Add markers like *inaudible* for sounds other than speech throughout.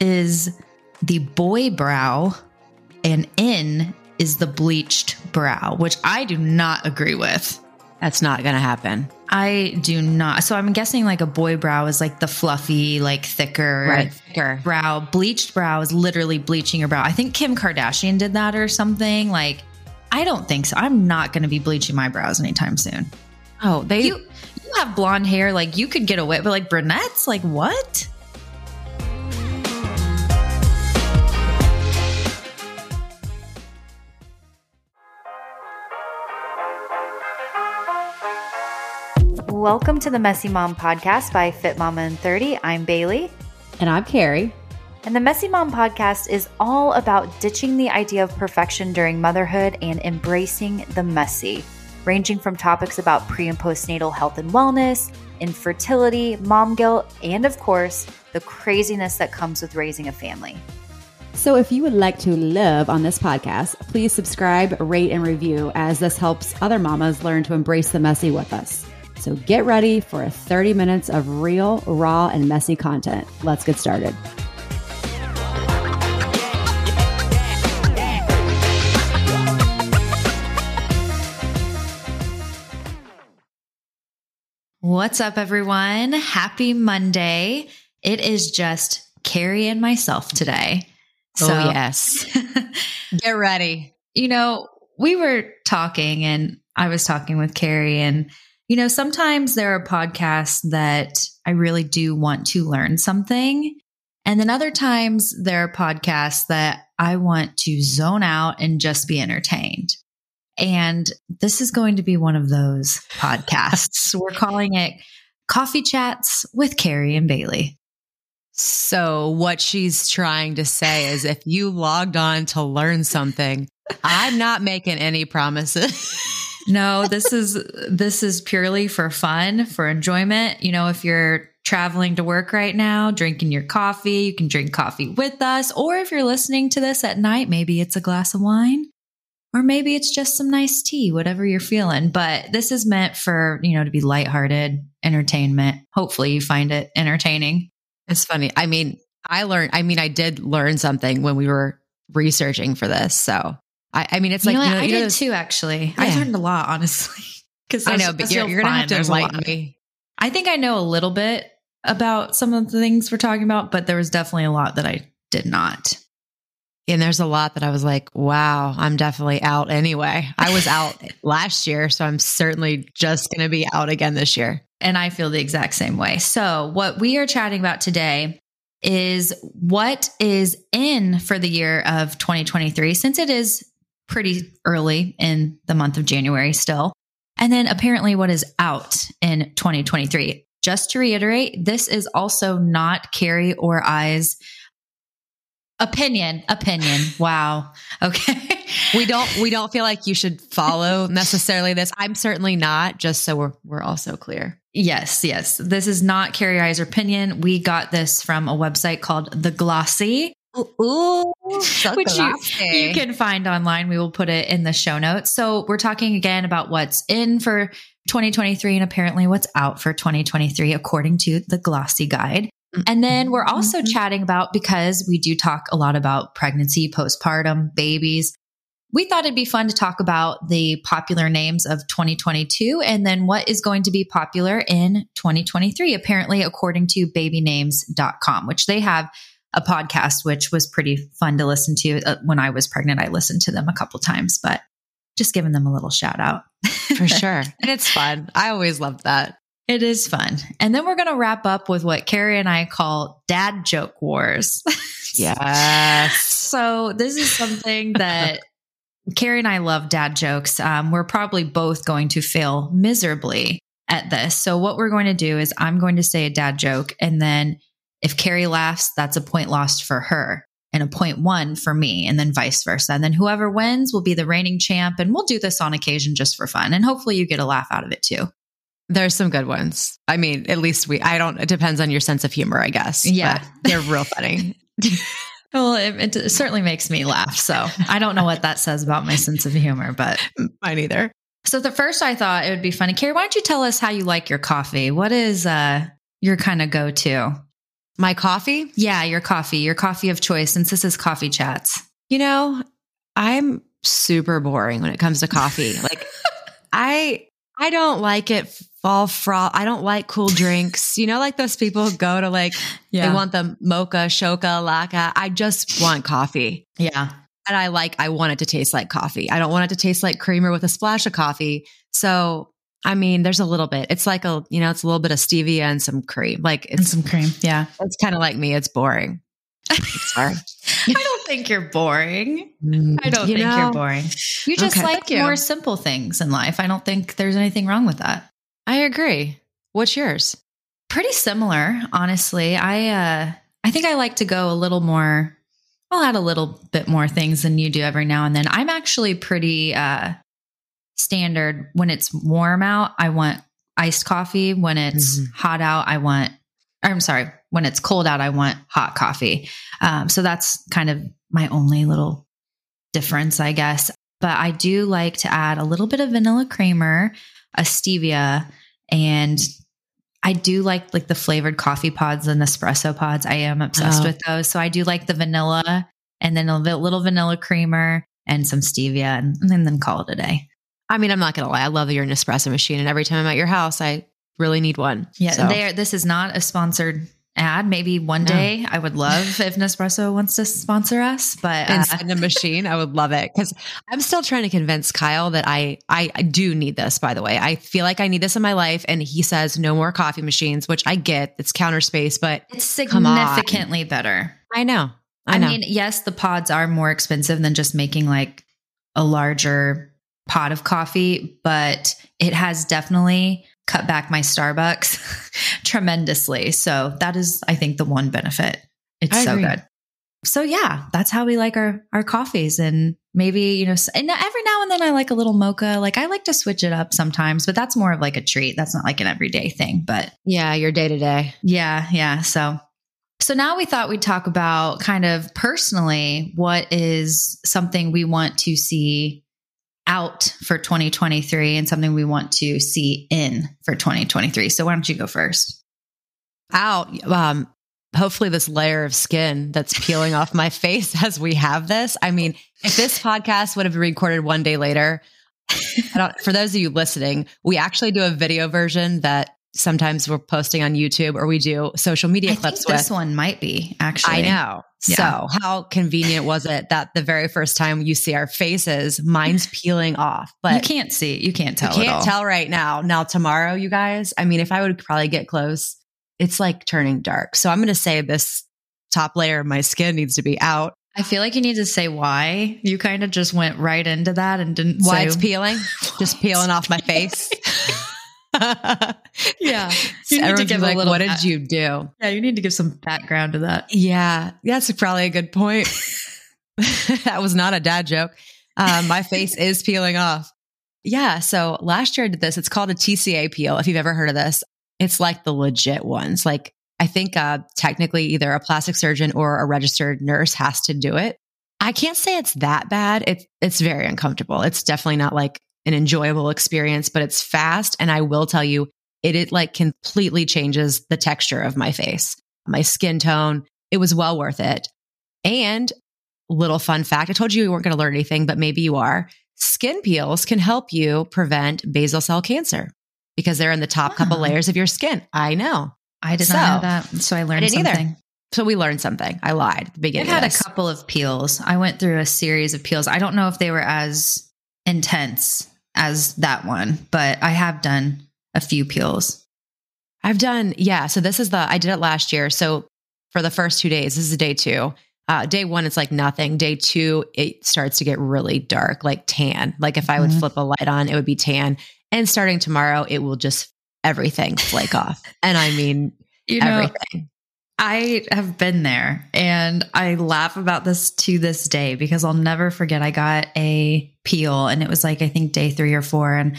is the boy brow and in is the bleached brow, which I do not agree with. That's not going to happen. I do not. So I'm guessing like a boy brow is like the fluffy, like thicker Right. Thicker. brow. Bleached brow is literally bleaching your brow. I think Kim Kardashian did that or something. Like, I don't think so. I'm not going to be bleaching my brows anytime soon. Oh, they. You you have blonde hair, like you could get away, but like brunettes, like what? Welcome to the Messy Mom podcast by Fit Mama in 30. I'm Bailey. and I'm Cari. And the Messy Mom podcast is all about ditching the idea of perfection during motherhood and embracing the messy, ranging from topics about pre and postnatal health and wellness, infertility, mom guilt, and of course, the craziness that comes with raising a family. So, if you would like to live on this podcast, please subscribe, rate, and review as this helps other mamas learn to embrace the messy with us. So, get ready for 30 minutes of real, raw, and messy content. Let's get started. What's up, everyone? Happy Monday. It is just Cari and myself today. oh, yes. *laughs* Get ready. you know, we were talking and I was talking with Cari and you know, sometimes there are podcasts that I really do want to learn something. And then other times there are podcasts that I want to zone out and just be entertained. And this is going to be one of those podcasts. *laughs* We're calling it Coffee Chats with Cari and Bailey. So, what she's trying to say is if you logged on to learn something, I'm not making any promises. *laughs* No, this is this is purely for fun, for enjoyment. You know, if you're traveling to work right now, drinking your coffee, you can drink coffee with us. Or if you're listening to this at night, maybe it's a glass of wine. Or maybe it's just some nice tea, whatever you're feeling. But this is meant for, you know, to be lighthearted entertainment. Hopefully you find it entertaining. It's funny. I mean, I learned, I mean, I did learn something when we were researching for this. So, I, I mean, it's you like, know, you know, I you did those- too, actually. I Yeah. learned a lot, honestly. *laughs* Because I know, but you're, you're going to have to enlighten me. I think I know a little bit about some of the things we're talking about, but there was definitely a lot that I did not. And there's a lot that I was like, wow, I'm definitely out anyway. I was out *laughs* last year, so I'm certainly just going to be out again this year. And I feel the exact same way. So, what we are chatting about today is what is in for the year of 2023, since it is pretty early in the month of January still. And then apparently what is out in 2023. Just to reiterate, this is also not Cari or I's opinion. Opinion. *laughs* Wow. Okay. We don't we don't feel like you should follow necessarily this. I'm certainly not, just so we're we're also clear. Yes, yes. This is not Cari I's opinion. We got this from a website called The Glossy, Ooh, which you, you can find online. We will put it in the show notes. So we're talking again about what's in for 2023 and apparently what's out for 2023, according to the Glossy Guide. And then we're also Mhm. chatting about because we do talk a lot about pregnancy, postpartum, babies. We thought it'd be fun to talk about the popular names of 2022 and then what is going to be popular in 2023, apparently, according to babynames.com, which they have a podcast, which was pretty fun to listen to. Uh, when I was pregnant, I listened to them a couple times, but just giving them a little shout out. *laughs* for sure. And it's fun. I always loved that. It is fun. And then we're going to wrap up with what Cari and I call dad joke wars. *laughs* Yes. so this is something *laughs* that Cari and I love dad jokes. Um, we're probably both going to fail miserably at this. So what we're going to do is I'm going to say a dad joke. And then if Cari laughs, that's a point lost for her and a point one for me and then vice versa. And then whoever wins will be the reigning champ. And we'll do this on occasion just for fun. And hopefully you get a laugh out of it too. There's some good ones. I mean, at least we, I don't, it depends on your sense of humor, I guess. Yeah. *laughs* They're real funny. *laughs* Well, it, it certainly makes me laugh. So I don't know what that says about my sense of humor, but *laughs* Mine either. so the first I thought it would be funny. Cari, why don't you tell us how you like your coffee? What is uh your kind of go to? My coffee? Yeah, your coffee, your coffee of choice, since this is coffee chats. You know, I'm super boring when it comes to coffee. *laughs* like I I don't like it fall froth. I don't like cool drinks. You know, like those people go to like they want the mocha, shoka, laka. I just want coffee. Yeah. And I like I want it to taste like coffee. I don't want it to taste like creamer with a splash of coffee. So I mean, there's a little bit. It's like a, you know, it's a little bit of stevia and some cream. Like And some cream. Yeah. it's kind of like me. It's boring. Sorry. *laughs* I don't think you're boring. I don't You think know? you're boring. You just Okay. like you. more simple things in life. I don't think there's anything wrong with that. I agree. What's yours? Pretty similar, honestly. I uh I think I like to go a little more I'll add a little bit more things than you do every now and then. I'm actually pretty uh standard when it's warm out, I want iced coffee. When it's Mhm. hot out, I want I'm sorry, when it's cold out, I want hot coffee. Um, so that's kind of my only little difference, I guess. But I do like to add a little bit of vanilla creamer, a stevia, and I do like like the flavored coffee pods and espresso pods. I am obsessed Oh. with those. So I do like the vanilla and then a little vanilla creamer and some stevia and, and then call it a day. I mean, I'm not going to lie. I love your Nespresso machine. And every time I'm at your house, I really need one. Yeah, So- there. This is not a sponsored ad. Maybe one No. day I would love if Nespresso wants to sponsor us, but and uh, send a machine. I would love it because I'm still trying to convince Kyle that I, I I do need this. By the way, I feel like I need this in my life, and he says no more coffee machines, which I get. It's counter space, but it's significantly better. I know. I, I, know. mean, yes, the pods are more expensive than just making like a larger pot of coffee, but it has definitely cut back my Starbucks *laughs* tremendously. So that is, I think, the one benefit. It's I so agree. good. So yeah, that's how we like our our coffees, and maybe you know, and every now and then I like a little mocha. Like I like to switch it up sometimes, but that's more of like a treat. That's not like an everyday thing. But yeah, your day to day. yeah, yeah. So so now we thought we'd talk about kind of personally what is something we want to see out for 2023 and something we want to see in for 2023. So why don't you go first? Out. Um, hopefully, this layer of skin that's peeling off my *laughs* face as we have this. I mean, if this podcast would have been recorded one day later, I don't, for those of you listening, we actually do a video version that sometimes we're posting on YouTube or we do social media I clips think with. this one might be actually. I know. Yeah. So, how convenient was it that the very first time you see our faces, mine's *laughs* peeling off, but you can't see, you can't tell. you can't tell right now. Now, tomorrow, you guys, I mean, if I would probably get close, it's like turning dark. So, I'm going to say this top layer of my skin needs to be out. I feel like you need to say why. You kind of just went right into that and didn't Why say it's peeling, *laughs* just peeling off my face. *laughs* *laughs* Yeah. You need to give like, what did you do? Yeah, you need to give some background to that. Yeah, that's probably a good point. *laughs* *laughs* that was not a dad joke. Um, my face is peeling off. Yeah. So last year I did this. It's called a TCA peel. If you've ever heard of this, it's like the legit ones. Like I think uh, technically either a plastic surgeon or a registered nurse has to do it. I can't say it's that bad. It's it's very uncomfortable. It's definitely not like an enjoyable experience, but it's fast. And I will tell you, it, it like completely changes the texture of my face, my skin tone. It was well worth it. And little fun fact, I told you you weren't going to learn anything, but maybe you are. Skin peels can help you prevent basal cell cancer because they're in the top couple layers of your skin. I know. I did So, not know that. So I learned either. something. So we learned something. I lied at the beginning. I've had a couple of peels. I went through a series of peels. I don't know if they were as intense as that one, but I have done a few peels. I've done, yeah. So this is the, I did it last year. So for the first two days, this is day two. Uh, day one, it's like nothing. Day two, it starts to get really dark, like tan. Like if I would Mhm. flip a light on, it would be tan. And starting tomorrow, it will just everything flake off. *laughs* And I mean, You know, everything. I have been there and I laugh about this to this day because I'll never forget. I got a peel and it was like, I think day three or four. And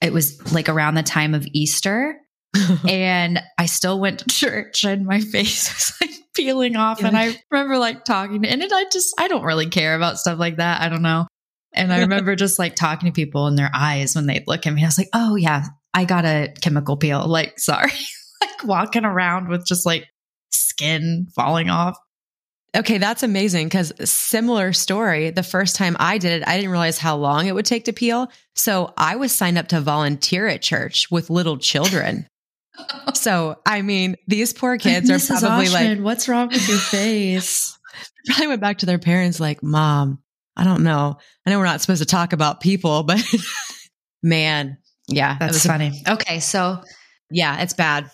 it was like around the time of Easter. *laughs* and I still went to church and my *laughs* face was like peeling off. And I remember like talking and it, I just, I don't really care about stuff like that. I don't know. And I remember just like talking to people in their eyes when they'd look at me. I was like, oh yeah, I got a chemical peel. Like, *laughs* sorry. like walking around with just like skin falling off. Okay, that's amazing because similar story. The first time I did it, I didn't realize how long it would take to peel. So I was signed up to volunteer at church with little children. *laughs* so, I mean, these poor kids are Mrs. probably Oshman, like, what's wrong with your face? *laughs* probably went back to their parents like, Mom, I don't know. I know we're not supposed to talk about people, but *laughs* man, yeah, that That's was a- funny. Okay, so yeah, it's bad.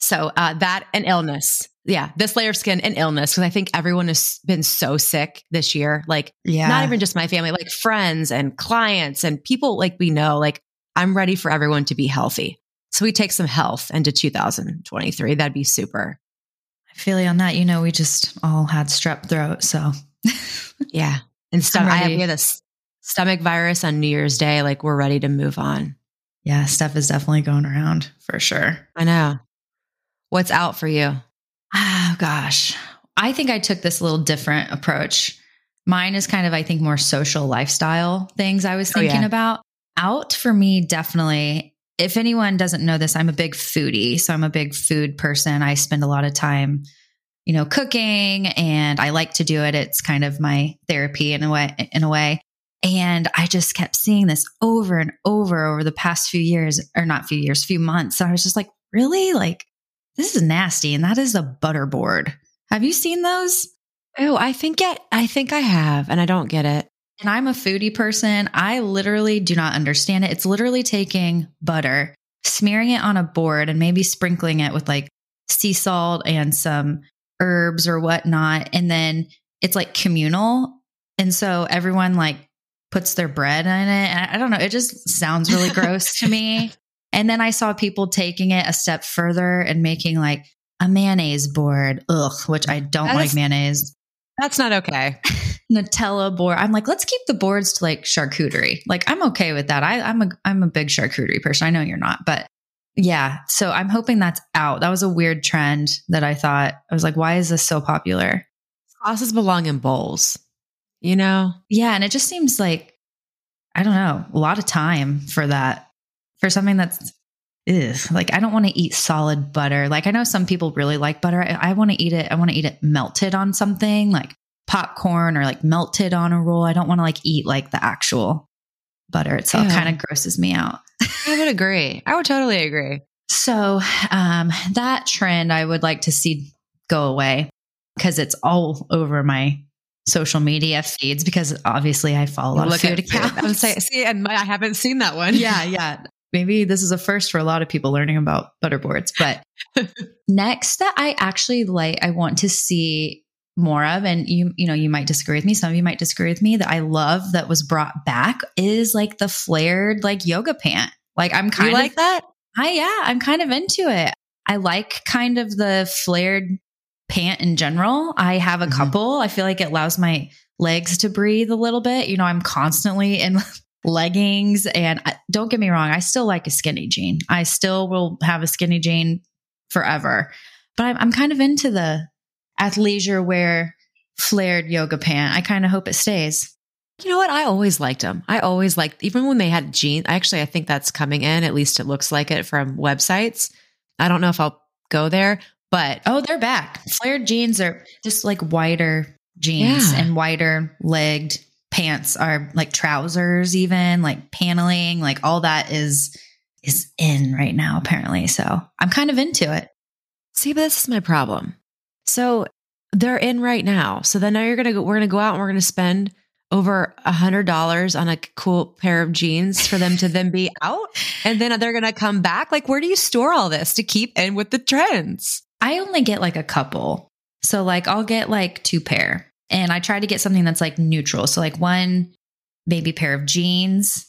So uh, that and illness. Yeah, this layer of skin and illness because I think everyone has been so sick this year. Like yeah, not even just my family, like friends and clients and people like we know. Like I'm ready for everyone to be healthy. So we take some health into 2023. That'd be super. I feel you on that. You know, we just all had strep throat, so Yeah, *laughs* and stuff. I have, we had a stomach virus on New Year's Day. Like we're ready to move on. yeah, stuff is definitely going around for sure. I know. What's out for you? Oh gosh. I think I took this little different approach. Mine is kind of, I think, more social lifestyle things I was Oh, thinking yeah. about. Out for me, definitely. If anyone doesn't know this, I'm a big foodie. So I'm a big food person. I spend a lot of time, you know, cooking and I like to do it. It's kind of my therapy in a way, in a way. And I just kept seeing this over and over over the past few years, or not few years, few months. So I was just like, really? Like, this is nasty. And that is a butter board. Have you seen those? Oh, I think it. I think I have, and I don't get it. And I'm a foodie person. I literally do not understand it. It's literally taking butter, smearing it on a board, and maybe sprinkling it with like sea salt and some herbs or whatnot. And then it's like communal. And so everyone like puts their bread in it. And I don't know. It just sounds really *laughs* gross to me. And then I saw people taking it a step further and making like a mayonnaise board. Ugh, which I don't like is- mayonnaise. That's not okay. *laughs* Nutella board. I'm like, let's keep the boards to like charcuterie. Like, I'm okay with that. I, I'm a I'm a big charcuterie person. I know you're not, but yeah. So I'm hoping that's out. That was a weird trend that I thought I was like, why is this so popular? Sauces belong in bowls. You know, Yeah, and it just seems like I don't know, a lot of time for that for something that's ugh. like I don't want to eat solid butter. Like I know some people really like butter. I, I want to eat it. I want to eat it melted on something like popcorn or like melted on a roll. I don't want to like eat like the actual butter itself. Kind of grosses me out. *laughs* I would agree. I would totally agree. So um, that trend I would like to see go away because it's all over my social media feeds because obviously I follow a lot of food *laughs* accounts. I would say, see, and my, I haven't seen that one. yeah, yeah. Maybe this is a first for a lot of people learning about butterboards. But *laughs* next that I actually like, I want to see more of, and you, you know, you might disagree with me. Some of you might disagree with me that I love that was brought back is like the flared like yoga pant. Like I'm kind you of like that? I yeah, I'm kind of into it. I like kind of the flared pant in general. I have a Mhm. couple. I feel like it allows my legs to breathe a little bit. You know, I'm constantly in leggings and I, don't get me wrong, I still like a skinny jean. I still will have a skinny jean forever. But I'm, I'm kind of into the athleisure wear flared yoga pant. I kind of hope it stays. You know what? I always liked them. I always liked, even when they had jeans. Actually, I think that's coming in. At least it looks like it from websites. I don't know if I'll go there, but Oh, they're back. Flared jeans are just like wider jeans Yeah. and wider legged pants are like trousers, even like paneling, like all that is is in right now, apparently. So I'm kind of into it. see, but this is my problem. So they're in right now. So then now you're gonna go. We're gonna go out and we're gonna spend over a hundred dollars on a cool pair of jeans for them to then be *laughs* out, and then they're gonna come back. Like, where do you store all this to keep in with the trends? I only get like a couple. So like I'll get like two pair. And I try to get something that's like neutral. So like one maybe pair of jeans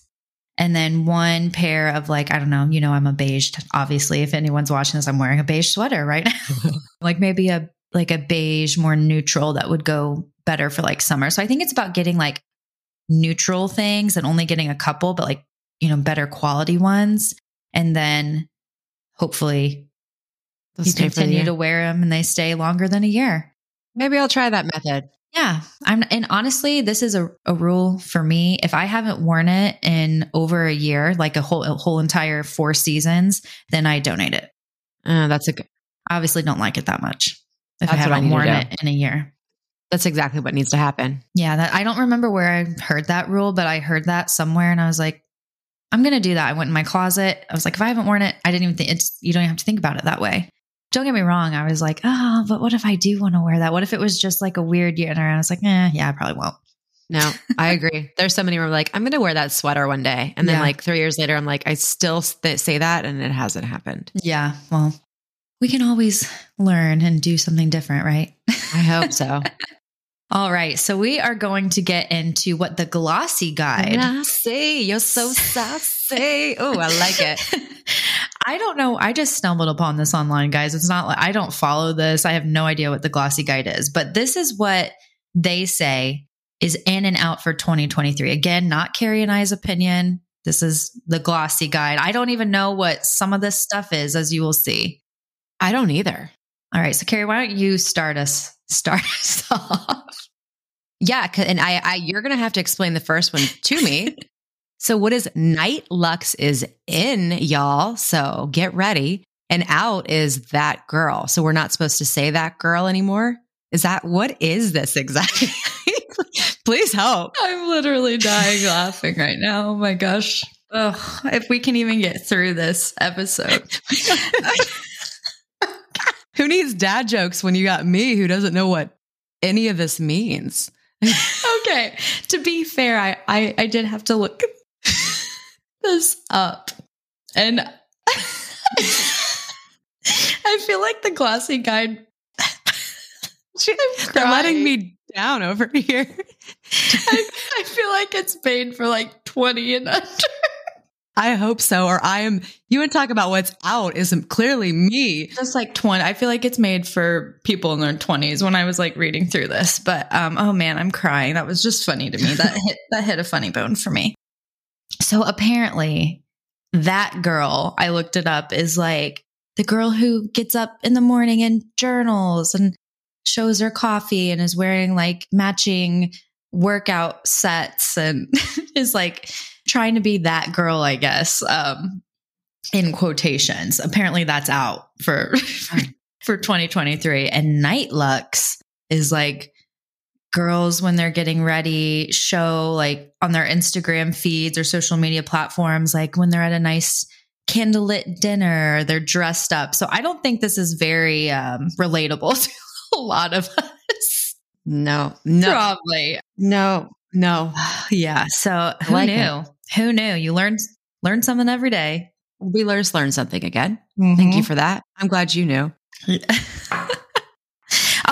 and then one pair of like I don't know, you know I'm a beige obviously if anyone's watching this I'm wearing a beige sweater right now. *laughs* *laughs* like maybe a like a beige more neutral that would go better for like summer. So I think it's about getting like neutral things and only getting a couple but like you know better quality ones and then hopefully They'll you stay for the continue to wear them and they stay longer than a year. Maybe I'll try that method. Yeah. I'm and honestly, this is a, a rule for me. If I haven't worn it in over a year, like a whole a whole entire four seasons, then I donate it. Uh, that's a good. I obviously don't like it that much. if I That's I haven't to worn it in a year. That's exactly what needs to happen. Yeah, that I don't remember where I heard that rule, but I heard that somewhere and I was like, I'm going to do that. I went in my closet. I was like, if I haven't worn it, I didn't even think it's, you don't have to think about it that way. Don't get me wrong. I was like, oh, but what if I do want to wear that? What if it was just like a weird year? And I was like, eh, yeah, I probably won't. No, I *laughs* agree. There's so many where I'm like, I'm going to wear that sweater one day. And then Yeah. like three years later, I'm like, I still st- say that and it hasn't happened. Yeah. Well, we can always learn and do something different, right? I hope so. *laughs* All right. So we are going to get into what the glossy guide. Sassy. You're so sassy. Oh, I like it. *laughs* I don't know. I just stumbled upon this online, guys. It's not like I don't follow this. I have no idea what the glossy guide is, but this is what they say is in and out for 2023. Again, not Cari and I's opinion. This is the glossy guide. I don't even know what some of this stuff is, as you will see. I don't either. All right. So, Cari, why don't you start us *laughs* start us off? Yeah, and I, I you're gonna have to explain the first one to me. *laughs* so, what is Night Luxe is in, y'all? So get ready. And out is that girl. So we're not supposed to say that girl anymore. Is that what is this exactly? *laughs* Please help. I'm literally dying laughing right now. Oh my gosh. Oh, if we can even get through this episode. *laughs* Who needs dad jokes when you got me who doesn't know what any of this means? *laughs* okay. To be fair, I, I, I did have to look *laughs* this up. And *laughs* I feel like the glossy guide. *laughs* They're letting me down over here. I, I feel like it's made for like 20 and under. I hope so. Or I am, you would talk about what's out isn't clearly me. Just like 20. I feel like it's made for people in their 20s when I was like reading through this. But um, oh man, I'm crying. That was just funny to me. That hit that hit a funny bone for me. So apparently, that girl, I looked it up, is like the girl who gets up in the morning and journals and shows her coffee and is wearing like matching workout sets and *laughs* is like trying to be that girl, I guess. Um, in quotations. Apparently that's out for *laughs* for 2023 and Night Luxe is like girls when they're getting ready show like on their Instagram feeds or social media platforms like when they're at a nice candlelit dinner, they're dressed up. So I don't think this is very um relatable *laughs* to a lot of us. No, no, Probably. no, no. *sighs* Yeah. So who like knew? Who knew? You learn learn something every day. We learned, learned something again. Thank you for that. I'm glad you knew. *laughs*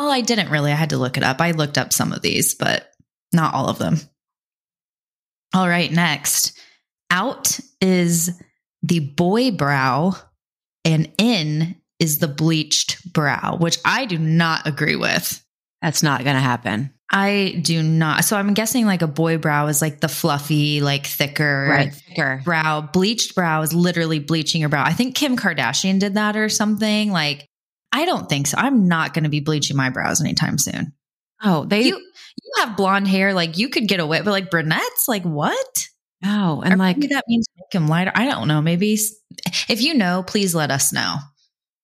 oh, I didn't really. I had to look it up. I looked up some of these, but not all of them. All right, next. Out is the boy brow, and in is the bleached brow, which I do not agree with. That's not going to happen. I do not. So I'm guessing like a boy brow is like the fluffy, like thicker right, Thicker. brow. Bleached brow is literally bleaching your brow. I think Kim Kardashian did that or something. Like, I don't think so. I'm not going to be bleaching my brows anytime soon. Oh, they. You you have blonde hair, like you could get away, but like brunettes, like what? oh, and Or like, that means make them lighter. I don't know. Maybe if you know, please let us know.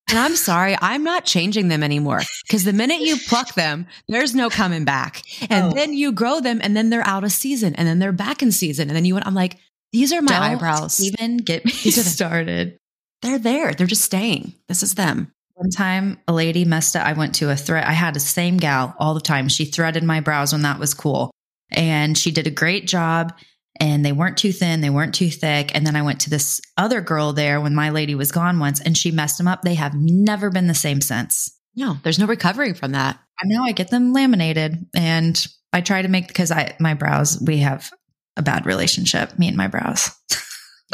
and I'm sorry, I'm not changing them anymore because the minute you pluck them, there's no coming back. And Oh. then you grow them and then they're out of season and then they're back in season. And then you, want, I'm like, these are my Don't eyebrows. Even get me These are the- started. They're there. They're just staying. This is them. One time, a lady messed up. I went to a thread. I had the same gal all the time. She threaded my brows when that was cool. And she did a great job. And they weren't too thin, they weren't too thick. And then I went to this other girl there when my lady was gone once and she messed them up. They have never been the same since. No, there's no recovering from that. And now I get them laminated and I try to make because I my brows, we have a bad relationship, me and my brows. *laughs*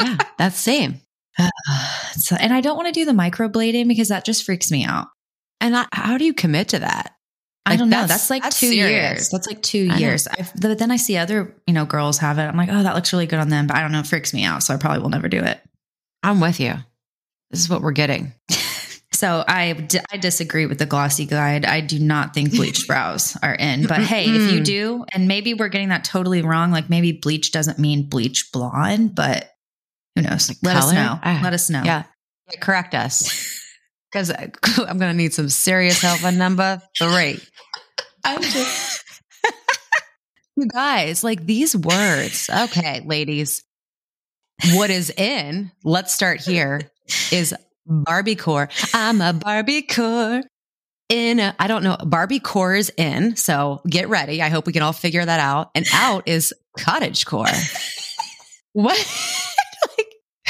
Yeah, that's same. *sighs* so, and I don't want to do the microblading because that just freaks me out. And I, how do you commit to that? I don't know. that's- That's like that's two serious. years. That's like two I years. I've, but then I see other, you know, girls have it. I'm like, oh, that looks really good on them. But I don't know. It freaks me out. So I probably will never do it. I'm with you. This is what we're getting. *laughs* So I, I disagree with the glossy guide. I do not think bleached *laughs* brows are in. But hey, if you do, and maybe we're getting that totally wrong. Like maybe bleach doesn't mean bleach blonde, but who knows? Like Let us know. Ah, Let us know. Yeah. Yeah, Correct us. *laughs* because *laughs* I'm going to need some serious help on number three. I'm just You guys, like these words. Okay, ladies. What is in, let's start here, is Barbiecore. I'm a Barbiecore. In, a, I don't know, Barbiecore is in. So get ready. I hope we can all figure that out. And out is cottage core. *laughs* what?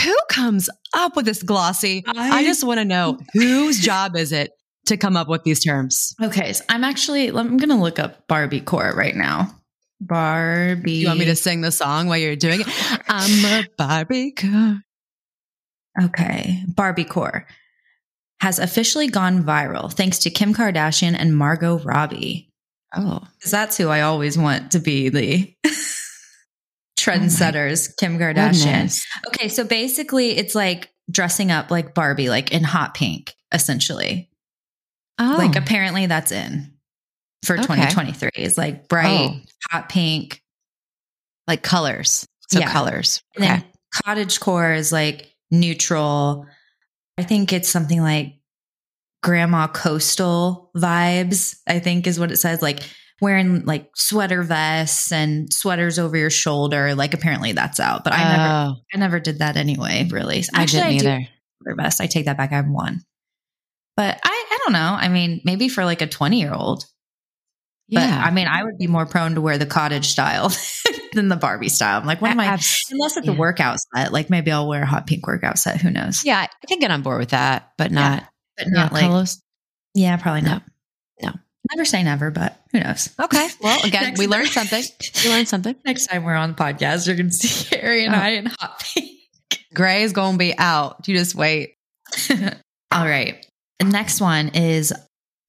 Who comes up with this glossy? I, I- just want to know whose job is it to come up with these terms? okay. So I'm actually I'm gonna look up Barbie core right now. Barbie. You want me to sing the song while you're doing it? *laughs* I'm a Barbie core. Okay. Barbie core has officially gone viral thanks to Kim Kardashian and Margot Robbie. Oh, Because that's who I always want to be the *laughs* trendsetters, Kim Kardashian. goodness. Okay, so basically it's like dressing up like Barbie, like in hot pink, essentially. Oh, Like apparently that's in for Okay. 2023. It's like bright, Oh. hot pink. like colors. So Yeah. colors. And then cottage core is like neutral. I think it's something like grandma coastal vibes, I think is what it says. Like wearing like sweater vests and sweaters over your shoulder. Like apparently that's out. But I never Oh, I never did that anyway, really. I didn't either. sweater vest. I take that back. I have one. But I, I don't know. I mean, maybe for like a 20 year old. But Yeah. I mean, I would be more prone to wear the cottage style *laughs* than the Barbie style. I'm like, what am I? Unless it's a yeah. workout set, like maybe I'll wear a hot pink workout set. Who knows? Yeah, I can get on board with that, but not but not yeah, like, colors. yeah, probably not. No. Never say never, but who knows? Okay. Well, *laughs* again, we learned something. We learned something. *laughs* Next time we're on the podcast, you're going to see *laughs* Cari and Oh. I in hot pink. Gray is going to be out. You just wait. All right. The next one is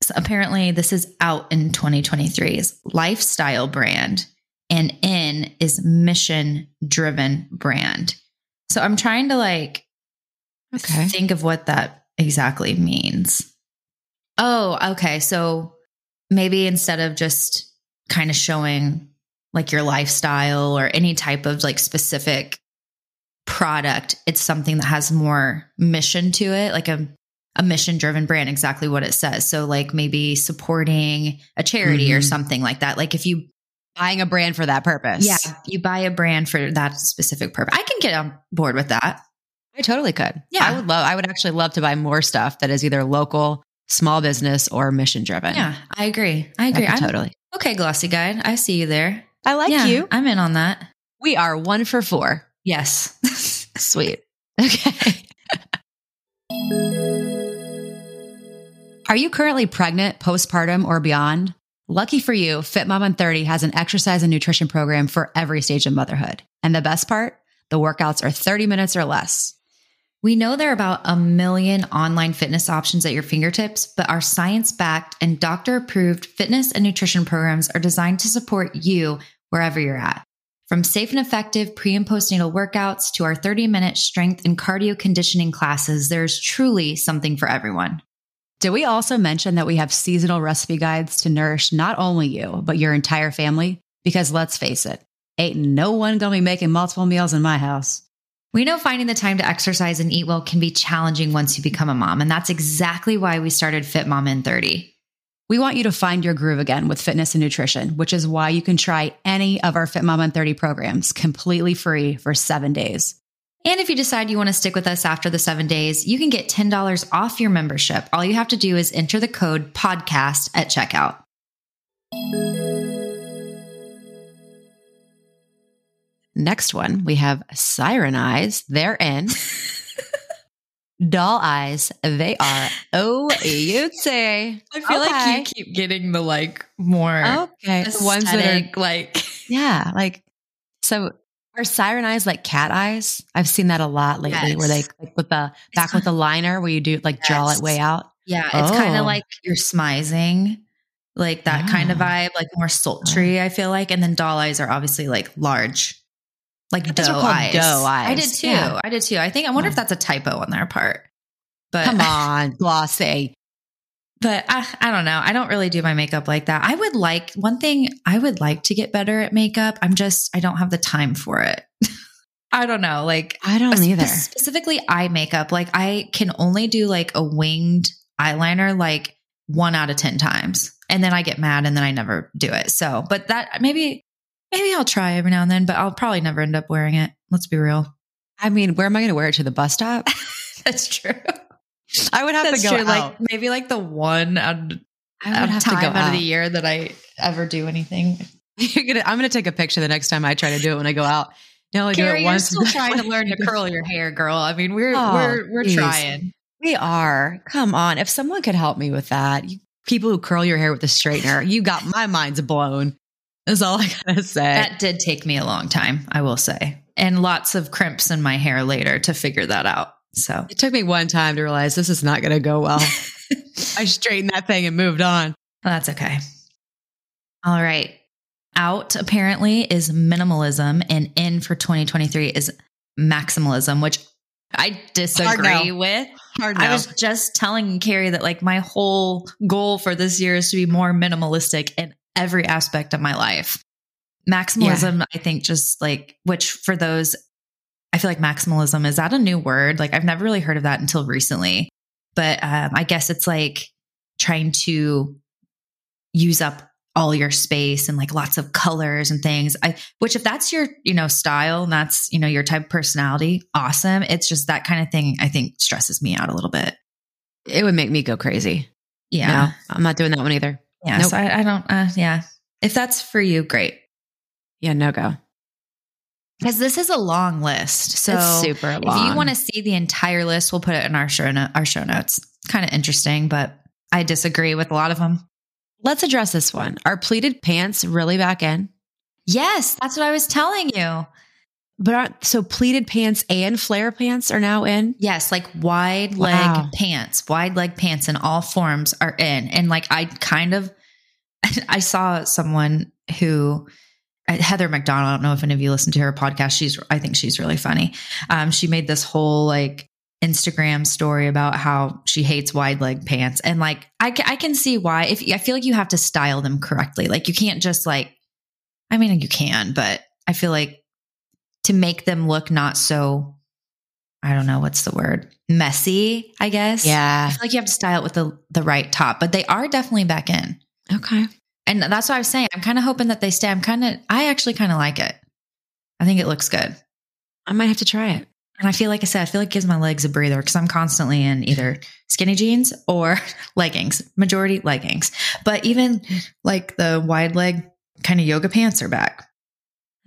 so apparently this is out in 2023's lifestyle brand and in is mission driven brand. So I'm trying to like Okay. think of what that exactly means. Oh, okay. So maybe instead of just kind of showing like your lifestyle or any type of like specific product, it's something that has more mission to it, like a a mission driven brand, exactly what it says. So like maybe supporting a charity or Mhm. something like that. Like if you Buying a brand for that purpose. yeah, you buy a brand for that specific purpose. I can get on board with that. I totally could. Yeah. I would love, I would actually love to buy more stuff that is either local, small business, or mission driven. Yeah, I agree. I I agree. I'm, totally. Okay, Glossy Guide. I see you there. I like yeah, you. I'm in on that. We are one for four. Yes. *laughs* Sweet. Okay. *laughs* Are you currently pregnant, postpartum, or beyond? Lucky for you, Fit Mom in 30 has an exercise and nutrition program for every stage of motherhood. And the best part, the workouts are 30 minutes or less. We know there are about a million online fitness options at your fingertips, but our science backed and doctor approved fitness and nutrition programs are designed to support you wherever you're at. From safe and effective pre and postnatal workouts to our 30 minute strength and cardio conditioning classes, there's truly something for everyone. Did we also mention that we have seasonal recipe guides to nourish not only you, but your entire family? Because let's face it, ain't no one gonna be making multiple meals in my house. We know finding the time to exercise and eat well can be challenging once you become a mom, and that's exactly why we started Fit Mom in 30. We want you to find your groove again with fitness and nutrition, which is why you can try any of our Fit Mom in 30 programs completely free for seven days. And if you decide you want to stick with us after the seven days, you can get $10 off your membership. All you have to do is enter the code podcast at checkout. Next one, we have Siren Eyes. They're in. *laughs* Doll Eyes. They are. Oh, you'd say. I feel like you keep getting the like more Okay. The ones that are. like *laughs* Yeah. Like, so are Siren Eyes like cat eyes? I've seen that a lot lately where they like with the back with the liner where you do like draw it way out. yeah, it's kind Oh. of like you're smizing, like that kind of Oh. vibe, like more sultry. Oh. I feel like, and then doll eyes are obviously like large, like doe eyes. I did too. Yeah. I did too. I think I wonder if that's a typo on their part. But Come *laughs* on, glossy. but I, I don't know. I don't really do my makeup like that. I would like one thing I would like to get better at makeup. I'm just, I don't have the time for it. *laughs* I don't know. Like, I don't either. specifically eye makeup. Like, I can only do like a winged eyeliner like one out of 10 times. And then I get mad and then I never do it. So, but that maybe, maybe I'll try every now and then, but I'll probably never end up wearing it. Let's be real. I mean, where am I going to wear it to the bus stop? *laughs* That's true. I would have That's to go true. Like maybe like the one out, I would have time to go out, out. of the year that I ever do anything. *laughs* You're gonna, I'm going to take a picture the next time I try to do it when I go out. Only do it you're once. still trying to *laughs* learn to curl your hair, girl. I mean, we're Oh, we're we're geez. trying. We are. Come on. If someone could help me with that, you, people who curl your hair with a straightener, you got my mind's blown. Is all I gotta say. That did take me a long time, I will say, and lots of crimps in my hair later to figure that out. So it took me one time to realize this is not going to go well. *laughs* I straightened that thing and moved on. that's okay. All right. Out apparently is minimalism, and in for 2023 is maximalism, which I disagree no. with. Hard no. I was just telling Cari that like my whole goal for this year is to be more minimalistic in every aspect of my life. Maximalism, I think, just like, which for those, I feel like maximalism is that a new word? Like, I've never really heard of that until recently. But um, I guess it's like trying to use up all your space and like lots of colors and things. I, which if that's your, you know, style and that's, you know, your type of personality, awesome. It's just that kind of thing I think stresses me out a little bit. it would make me go crazy. Yeah. No, I'm not doing that one either. Yeah. Nope. So I, I don't, uh, yeah. If that's for you, great. Yeah, no go. Because this is a long list. So it's super if you want to see the entire list, we'll put it in our show, no- our show notes. Kind of interesting, but I disagree with a lot of them. let's address this one. Are pleated pants really back in? Yes, that's what I was telling you. But aren't so pleated pants and flare pants are now in? Yes, like wide leg Wow. pants, wide leg pants in all forms are in. And like I kind of, *laughs* I saw someone who, uh, Heather McDonald, I don't know if any of you listen to her podcast. She's, I think she's really funny. Um, she made this whole like Instagram story about how she hates wide leg pants. And like, I, I can see why. If I feel like you have to style them correctly, like you can't just like, I mean, you can, but I feel like to make them look not so I don't know what's the word messy. I guess. Yeah. I feel like you have to style it with the the right top, but they are definitely back in, Okay. and that's what I was saying. I'm kind of hoping that they stay. I'm kind of. I actually kind of like it. I think it looks good, I might have to try it. and I feel like I said, I feel like it gives my legs a breather because I'm constantly in either skinny jeans or *laughs* leggings. Majority leggings, but even like the wide leg kind of yoga pants are back.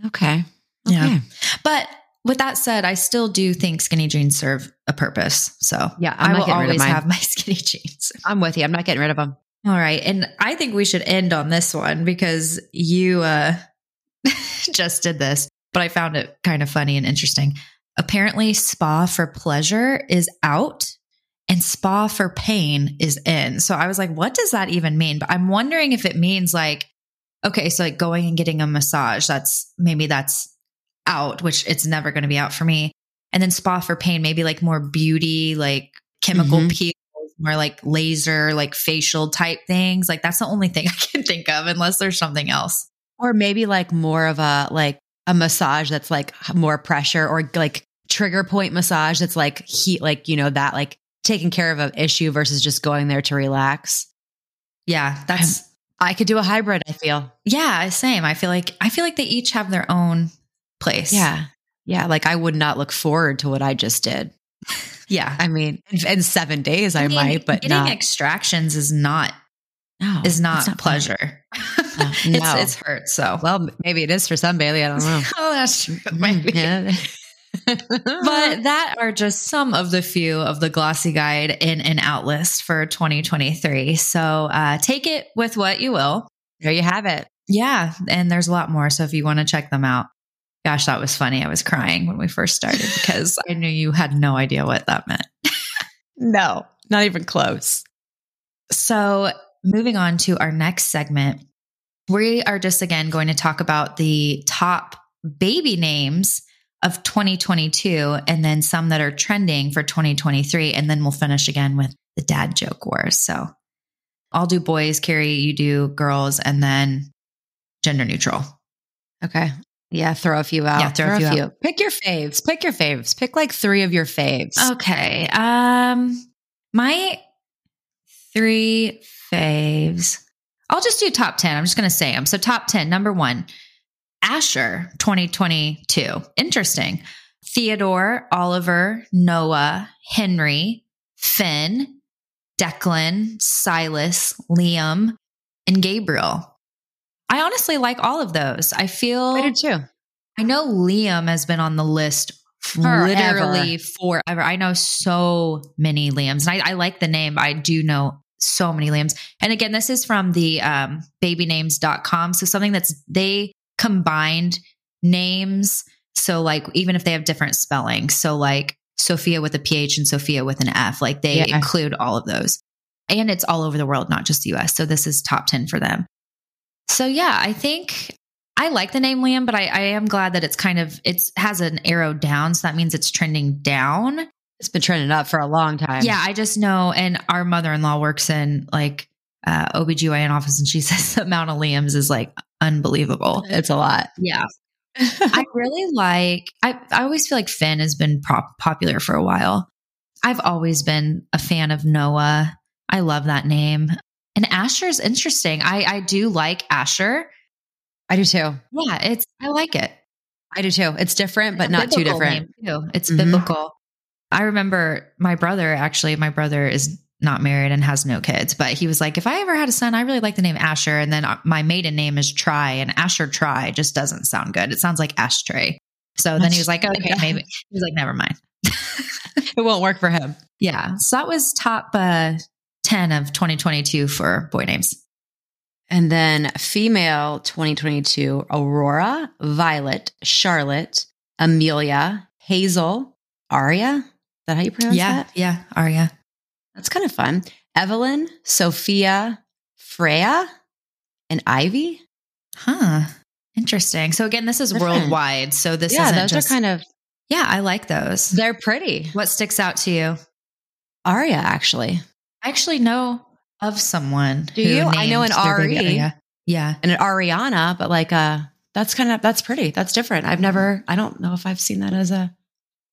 Okay. Yeah. But with that said, I still do think skinny jeans serve a purpose. So Yeah, I I'm not will getting rid of always have *laughs* my skinny jeans. I'm with you. I'm not getting rid of them. All right. And I think we should end on this one because you uh, *laughs* just did this, but I found it kind of funny and interesting. Apparently, spa for pleasure is out and spa for pain is in. So I was like, what does that even mean? But I'm wondering if it means like, okay, so like going and getting a massage, that's maybe that's out, which it's never going to be out for me. And then spa for pain, maybe like more beauty, like chemical Mhm. peels, more like laser, like facial type things. Like that's the only thing *laughs* I can think of, unless there's something else. Or maybe like more of a like a massage that's like more pressure or like trigger point massage that's like heat like you know that like taking care of an issue versus just going there to relax. Yeah, that's I could do a hybrid, I feel. yeah, same. I feel like I feel like they each have their own place. Yeah. Yeah, like I would not look forward to what I just did. yeah. I mean, in, in 7 days I, mean, might, but getting not. extractions is not no, is not, it's fun. pleasure. No, *laughs* it's no. it's hurt. So Well, maybe it is for some Bailey, I don't know. *laughs* oh, that's true. Maybe. *laughs* Yeah. But that are just some of the few of the glossy guide in and out list for 2023. So uh, take it with what you will. there you have it. Yeah. And there's a lot more. So if you want to check them out, gosh, that was funny. I was crying when we first started because I knew you had no idea what that meant. *laughs* No, not even close. So moving on to our next segment, we are just again going to talk about the top baby names of 2022 and then some that are trending for 2023. And then we'll finish again with the dad joke wars. So I'll do boys, Cari, you do girls, and then gender neutral. Okay. Yeah, throw a few out. Yeah, throw a few out. Pick your faves. Pick your faves. Pick like three of your faves. Okay. Um my three faves. I'll just do top 10. I'm just going to say them. So, top 10, number one, Asher 2022. Interesting. Theodore, Oliver, Noah, Henry, Finn, Declan, Silas, Liam, and Gabriel. I honestly like all of those. I feel I did too. I know Liam has been on the list Forever. literally forever. I know so many Liams, and I, I like the name. I do know so many Liams. And again, this is from the um, babynames.com. So something that's they combined names. So like even if they have different spelling, so like Sophia with a PH and Sophia with an F, like they Yeah. include all of those. And it's all over the world, not just the US. So this is top 10 for them. So yeah, I think I like the name Liam, but I, I am glad that it's kind of it's has an arrow down. So that means it's trending down. It's been trending up for a long time. Yeah, I just know. And our mother in law works in like uh, OBGYN office, and she *laughs* says the amount of Liams is like unbelievable. It's a lot. Yeah. *laughs* I really like, I, I always feel like Finn has been prop- popular for a while. I've always been a fan of Noah. I love that name. And Asher is interesting. I, I do like Asher. I do too. Yeah, it's, I like it. I do too. It's different, but It's not too different. too. It's Mhm. biblical. I remember my brother actually, my brother is not married and has no kids, but he was like, if I ever had a son, I really like the name Asher. And then uh, my maiden name is Try, and Asher Try just doesn't sound good. It sounds like ashtray. So then he was like, okay, maybe. He was like, never mind. *laughs* It won't work for him. Yeah. So that was top uh, 10 of 2022 for boy names. And then female 2022 Aurora, Violet, Charlotte, Amelia, Hazel, Aria. Is that how you pronounce yeah. that? Yeah. yeah, Aria. That's kind of fun. Evelyn, Sophia, Freya, and Ivy. Huh. Interesting. So again, this is Different. worldwide. So this yeah, those just, are kind of, yeah, I like those. they're pretty. What sticks out to you? Aria, actually. I actually know of someone. Do who you? I know an RE. Yeah. And an Ariana, but like, uh, that's kind of, that's pretty. That's different. I've never, I don't know if I've seen that as a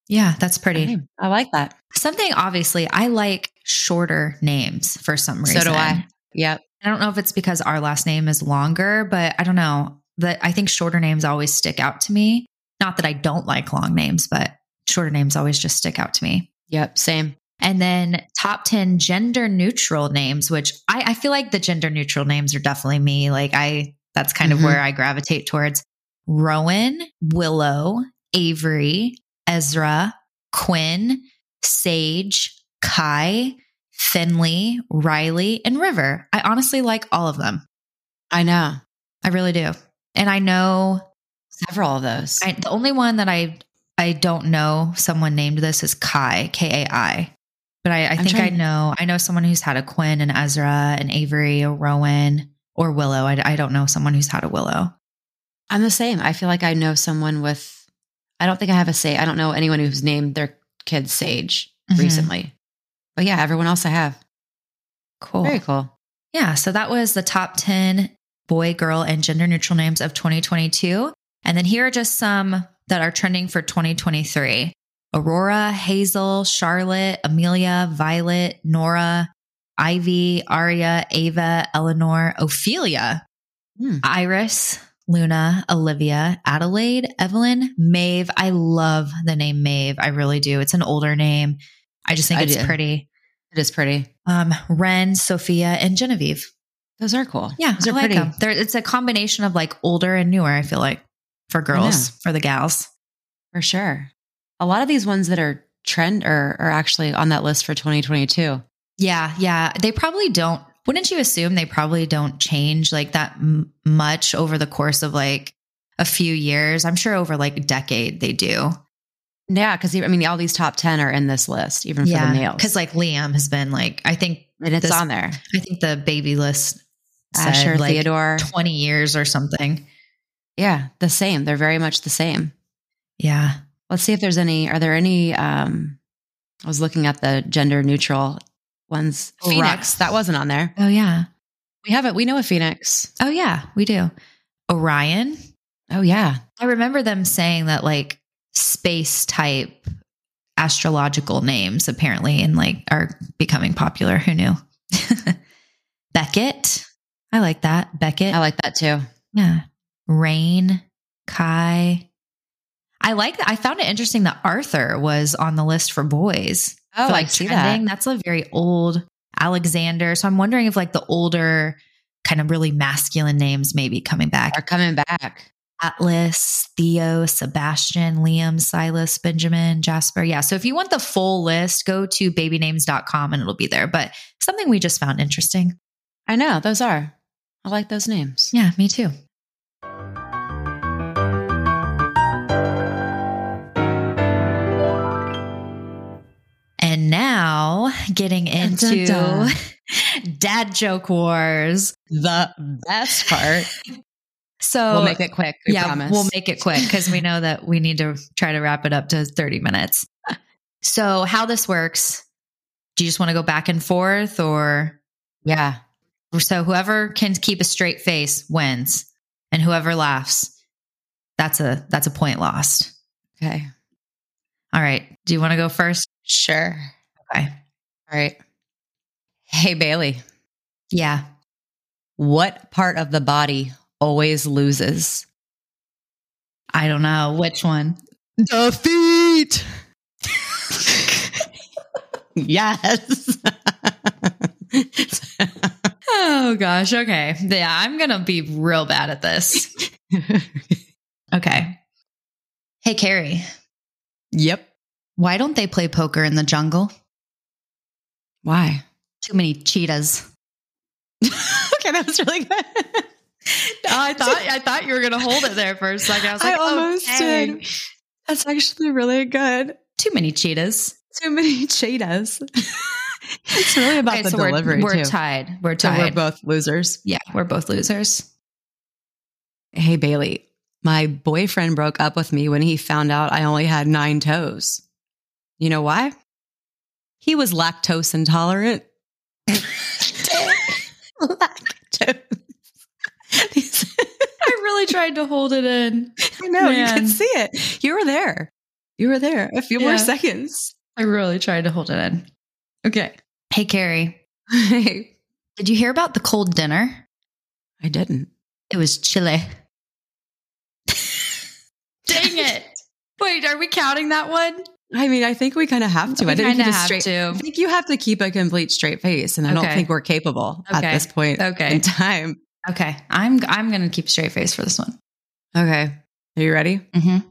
Yeah, that's pretty. name. I like that. Something obviously, I like shorter names for some reason. So do I. Yep. I don't know if it's because our last name is longer, but I don't know. That I think shorter names always stick out to me. Not that I don't like long names, but shorter names always just stick out to me. Yep. Same. And then top 10 gender neutral names, which I, I feel like the gender neutral names are definitely me. Like I, that's kind of Mhm. where I gravitate towards Rowan, Willow, Avery, Ezra, Quinn, Sage, Kai, Finley, Riley, and River. I honestly like all of them. I know I really do. And I know several of those. I, the only one that I I don't know someone named this is Kai K A I, but I, I think I know I know someone who's had a Quinn and Ezra and Avery or Rowan or Willow. I, I don't know someone who's had a Willow. I'm the same. I feel like I know someone with, I don't think I have a say. I don't know anyone who's named their kid Sage Mhm. recently. But yeah, everyone else I have. Cool. Very cool. Yeah. So that was the top 10 boy, girl, and gender neutral names of 2022. And then here are just some that are trending for 2023 Aurora, Hazel, Charlotte, Amelia, Violet, Nora, Ivy, Aria, Ava, Eleanor, Ophelia, Hmm. Iris, Luna, Olivia, Adelaide, Evelyn, Maeve. I love the name Maeve. I really do. It's an older name. I just think I it's do. pretty. It is pretty. Um, Ren, Sophia, and Genevieve. Those are cool. Yeah, Those I are like pretty. them. They're, it's a combination of like older and newer. I feel like for girls, for the gals. For sure. A lot of these ones that are trend are, are actually on that list for 2022. Yeah, yeah. They probably don't. Wouldn't you assume they probably don't change like that m- much over the course of like a few years? I'm sure over like a decade they do. Yeah, because I mean, all these top 10 are in this list, even for the males. because like Liam has been like I think and it's this- on there. I think the baby list said Asher, like Theodore. 20 years or something. Yeah, the same. They're very much the same. Yeah. Let's see if there's any. Are there any? Um, I was looking at the gender neutral ones. Oh, Phoenix, that wasn't on there. Oh yeah. We have it. We know a Phoenix. Oh yeah. We do. Orion. Oh yeah, I remember them saying that like space type astrological names apparently and like are becoming popular. Who knew? *laughs* Beckett. I like that. Beckett. I like that too. yeah. Rain. Kai. I like that. I found it interesting that Arthur was on the list for boys. Oh, for, I like see trending. that. That's a very old Alexander. So I'm wondering if like the older, kind of really masculine names maybe coming back. Are coming back. Atlas, Theo, Sebastian, Liam, Silas, Benjamin, Jasper. Yeah. So if you want the full list, go to babynames.com and it'll be there. But something we just found interesting. I know those are. I like those names. Yeah, me too. Getting into dun, *laughs* dad joke wars. The best part. So we'll make it quick. We yeah, promise. we'll make it quick because we know that we need to try to wrap it up to 30 minutes. So, how this works, do you just want to go back and forth or yeah. so whoever can keep a straight face wins and whoever laughs that's a that's a point lost. Okay. All right. Do you want to go first? Sure. Okay. All right. Hey Bailey, Yeah. what part of the body always loses? I don't know which one. Defeat. *laughs* yes. *laughs* Oh gosh. Okay. Yeah, I'm going to be real bad at this. *laughs* Okay. Hey Cari, yep. why don't they play poker in the jungle? Why? Too many cheetahs. *laughs* okay, that was really good. *laughs* Oh, I thought I thought you were gonna hold it there for a second. I was like, I almost okay. did. That's actually really good. Too many cheetahs. Too many cheetahs. *laughs* it's really about Okay, the so we're, we're too. tied. We're so tied. we're both losers. yeah, we're both losers. Hey Bailey, my boyfriend broke up with me when he found out I only had nine toes. You know why? He was lactose intolerant. lactose. *laughs* I really tried to hold it in. I know you Man. can see it. You were there. You were there. A few Yeah. more seconds. I really tried to hold it in. Okay. Hey Cari, Hey, *laughs* did you hear about the cold dinner? I didn't. It was chili. *laughs* Dang it. Wait, are we counting that one? I mean, I think we kind of have to. We I think you have straight, to. I think you have to keep a complete straight face, and I don't think we're capable at this point Okay. in time. Okay. I'm I'm gonna keep straight face for this one. Okay, are you ready? Mm-hmm.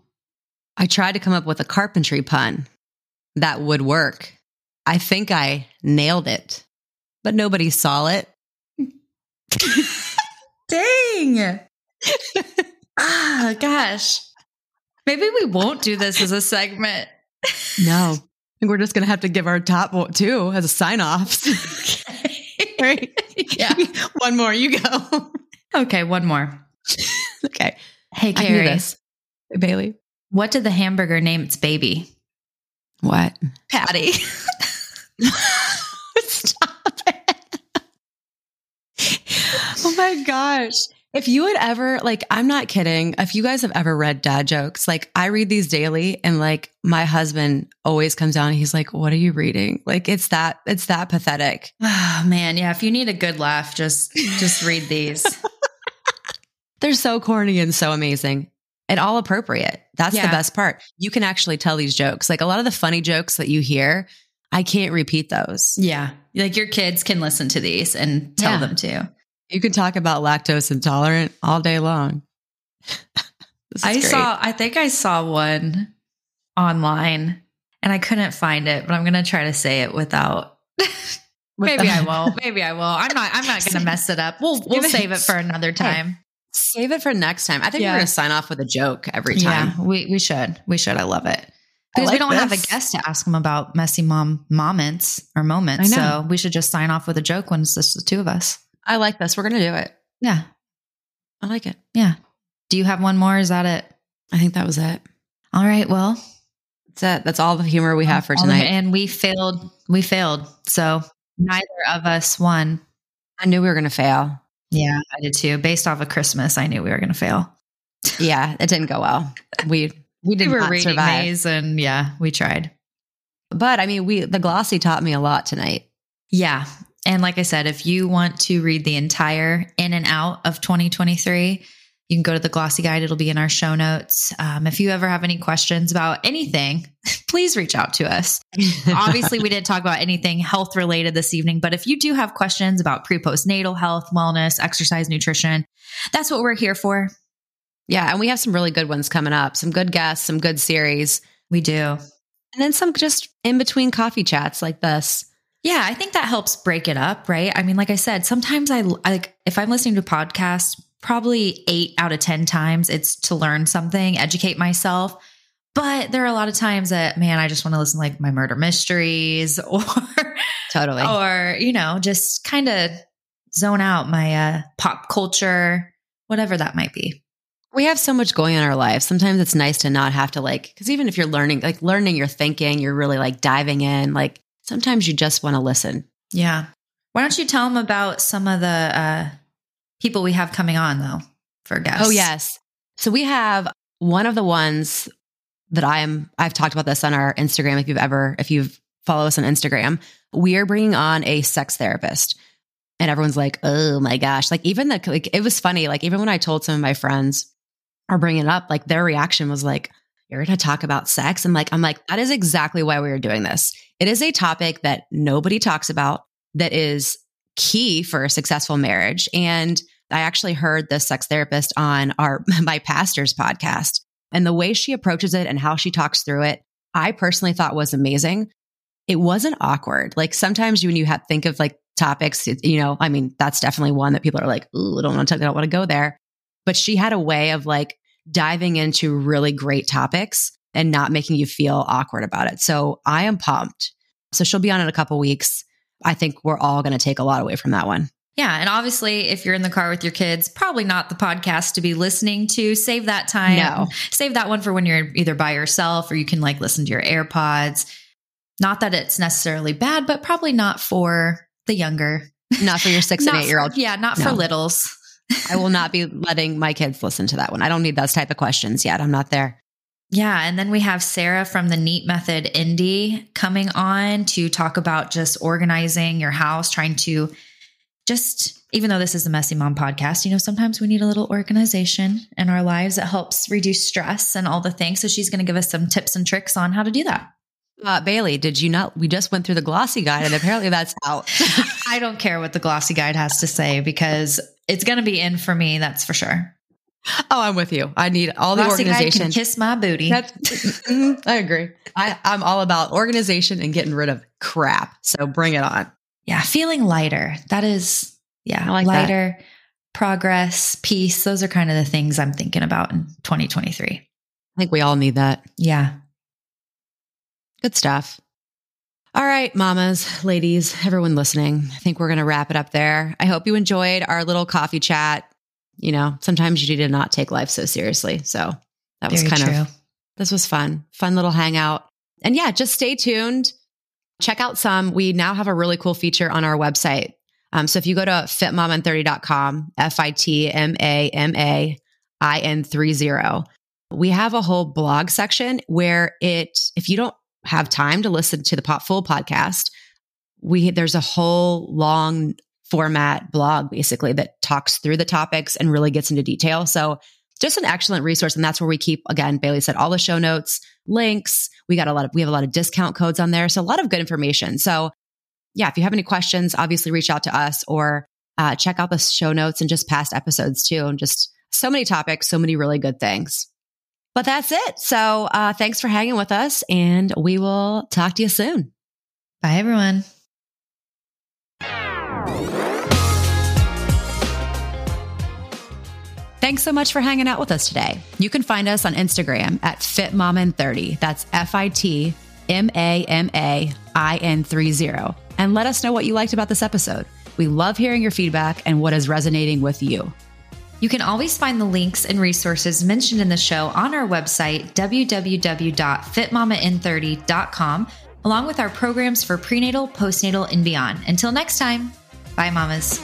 I tried to come up with a carpentry pun that would work. I think I nailed it, but nobody saw it. *laughs* Dang. *laughs* ah, gosh. Maybe we won't do this as a segment. No, *laughs* I think we're just gonna have to give our top two as a sign off. *laughs* *laughs* right? yeah. one more. You go. Okay, one more. okay, Hey Cari, this. Hey, Bailey. what did the hamburger name its baby? What? Patty. Stop it. oh my gosh. If you had ever, like, I'm not kidding. If you guys have ever read dad jokes, like, I read these daily and, like, my husband always comes down and he's like, What are you reading? Like, it's that, it's that pathetic. *sighs* Oh man, yeah. If you need a good laugh, just just read these. *laughs* They're so corny and so amazing and all appropriate. That's Yeah. the best part. You can actually tell these jokes. Like, a lot of the funny jokes that you hear, I can't repeat those. yeah. Like your kids can listen to these and tell Yeah. them to. You can talk about lactose intolerant all day long. *laughs* I great. saw I think I saw one online and I couldn't find it, but I'm gonna try to say it without *laughs* With maybe I won't. Maybe I will. I'm not I'm not gonna *laughs* mess it up. We'll we'll save it for another time. Save it for next time. I think Yeah. we're going to sign off with a joke every time. Yeah, we we should. We should. I love it. Because we don't have a guest to ask them about messy mom moments or moments. I know. So we should just sign off with a joke when it's just the two of us. I like this. We're going to do it. Yeah. I like it. Yeah. Do you have one more? Is that it? I think that was it. All right. Well, That's it. That's all the humor we have for tonight. And we failed. We failed. So neither of us won. I knew we were going to fail. Yeah, I did too. Based off of Christmas, I knew we were going to fail. *laughs* Yeah, it didn't go well. We we did we were not survive. these, and yeah, we tried. But I mean, we the glossy taught me a lot tonight. Yeah, And like I said, if you want to read the entire in and out of 2023, you can go to the glossy guide. It'll be in our show notes. Um, if you ever have any questions about anything, *laughs* please reach out to us. *laughs* Obviously, we didn't talk about anything health related this evening, but if you do have questions about pre postnatal health, wellness, exercise, nutrition, that's what we're here for. Yeah. And we have some really good ones coming up, some good guests, some good series. We do. And then some just in between coffee chats like this. Yeah, I think that helps break it up, right? I mean, like I said, sometimes I like if I'm listening to podcasts, probably eight out of 10 times it's to learn something, educate myself. But there are a lot of times that, man, I just want to listen to like my murder mysteries *laughs* or totally, or, you know, just kind of zone out my uh, pop culture, whatever that might be. We have so much going on in our lives. Sometimes it's nice to not have to like, because even if you're learning, like learning, you're thinking, you're really like diving in. Like sometimes you just want to listen. Yeah. Why don't you tell them about some of the uh, people we have coming on though for guests? Oh, yes. So we have one of the ones that I'm, I've talked about this on our Instagram. If you've ever, if you've follow us on Instagram, we are bringing on a sex therapist. And everyone's like, oh my gosh. Like, even the, like, it was funny. Like, even when I told some of my friends, or bringing it up, like their reaction was like, you're going to talk about sex. And like, I'm like, that is exactly why we are doing this. It is a topic that nobody talks about that is key for a successful marriage. And I actually heard the sex therapist on our, *laughs* my pastor's podcast and the way she approaches it and how she talks through it, I personally thought was amazing. It wasn't awkward. Like sometimes when you have, think of like topics, you know, I mean, that's definitely one that people are like, Ooh, I don't want to, I don't want to go there but she had a way of like diving into really great topics and not making you feel awkward about it. So I am pumped. So she'll be on in a couple weeks. I think we're all going to take a lot away from that one. Yeah. And obviously, if you're in the car with your kids, probably not the podcast to be listening to. Save that time. No. Save that one for when you're either by yourself or you can like listen to your AirPods. Not that it's necessarily bad, but probably not for the younger. Not for your six and *laughs* eight year old. Yeah. Not no. for littles. I will not be letting my kids listen to that one. I don't need those type of questions yet. I'm not there. Yeah. And then we have Sarah from the Neat Method Indie coming on to talk about just organizing your house, trying to just, even though this is a Messy Mom podcast, you know, sometimes we need a little organization in our lives that helps reduce stress and all the things. So she's going to give us some tips and tricks on how to do that. Uh, Bailey, did you not? We just went through the glossy guide and apparently that's out. *laughs* I don't care what the glossy guide has to say because it's going to be in for me. That's for sure. Oh, I'm with you. I need all the glossy organization. kiss my booty. Mm-hmm, *laughs* I agree. I, I'm all about organization and getting rid of crap. So bring it on. Yeah. Feeling lighter. That is, yeah, like lighter, that. progress, peace. Those are kind of the things I'm thinking about in 2023. I think we all need that. Yeah. Good stuff. All right, mamas, ladies, everyone listening. I think we're going to wrap it up there. I hope you enjoyed our little coffee chat. You know, sometimes you need to not take life so seriously. So that was kind true. of, this was fun, fun little hangout. And yeah, just stay tuned. Check out some. We now have a really cool feature on our website. Um, so if you go to fitmamain30.com, F I T M A M A I N 30, we have a whole blog section where it, if you don't have time to listen to the pop full podcast, we there's a whole long format blog basically that talks through the topics and really gets into detail. So just an excellent resource. And that's where we keep, again, Bailey said all the show notes, links. We got a lot of, we have a lot of discount codes on there. So a lot of good information. So yeah, if you have any questions, obviously reach out to us or uh, check out the show notes and just past episodes too. And just so many topics, so many really good things. But that's it. So uh, thanks for hanging with us, and we will talk to you soon. Bye, everyone. Thanks so much for hanging out with us today. You can find us on Instagram at FitMamain30. That's F I T M A M A I N 30. And let us know what you liked about this episode. We love hearing your feedback and what is resonating with you. You can always find the links and resources mentioned in the show on our website, www.fitmamain30.com, along with our programs for prenatal, postnatal, and beyond. Until next time, bye, mamas.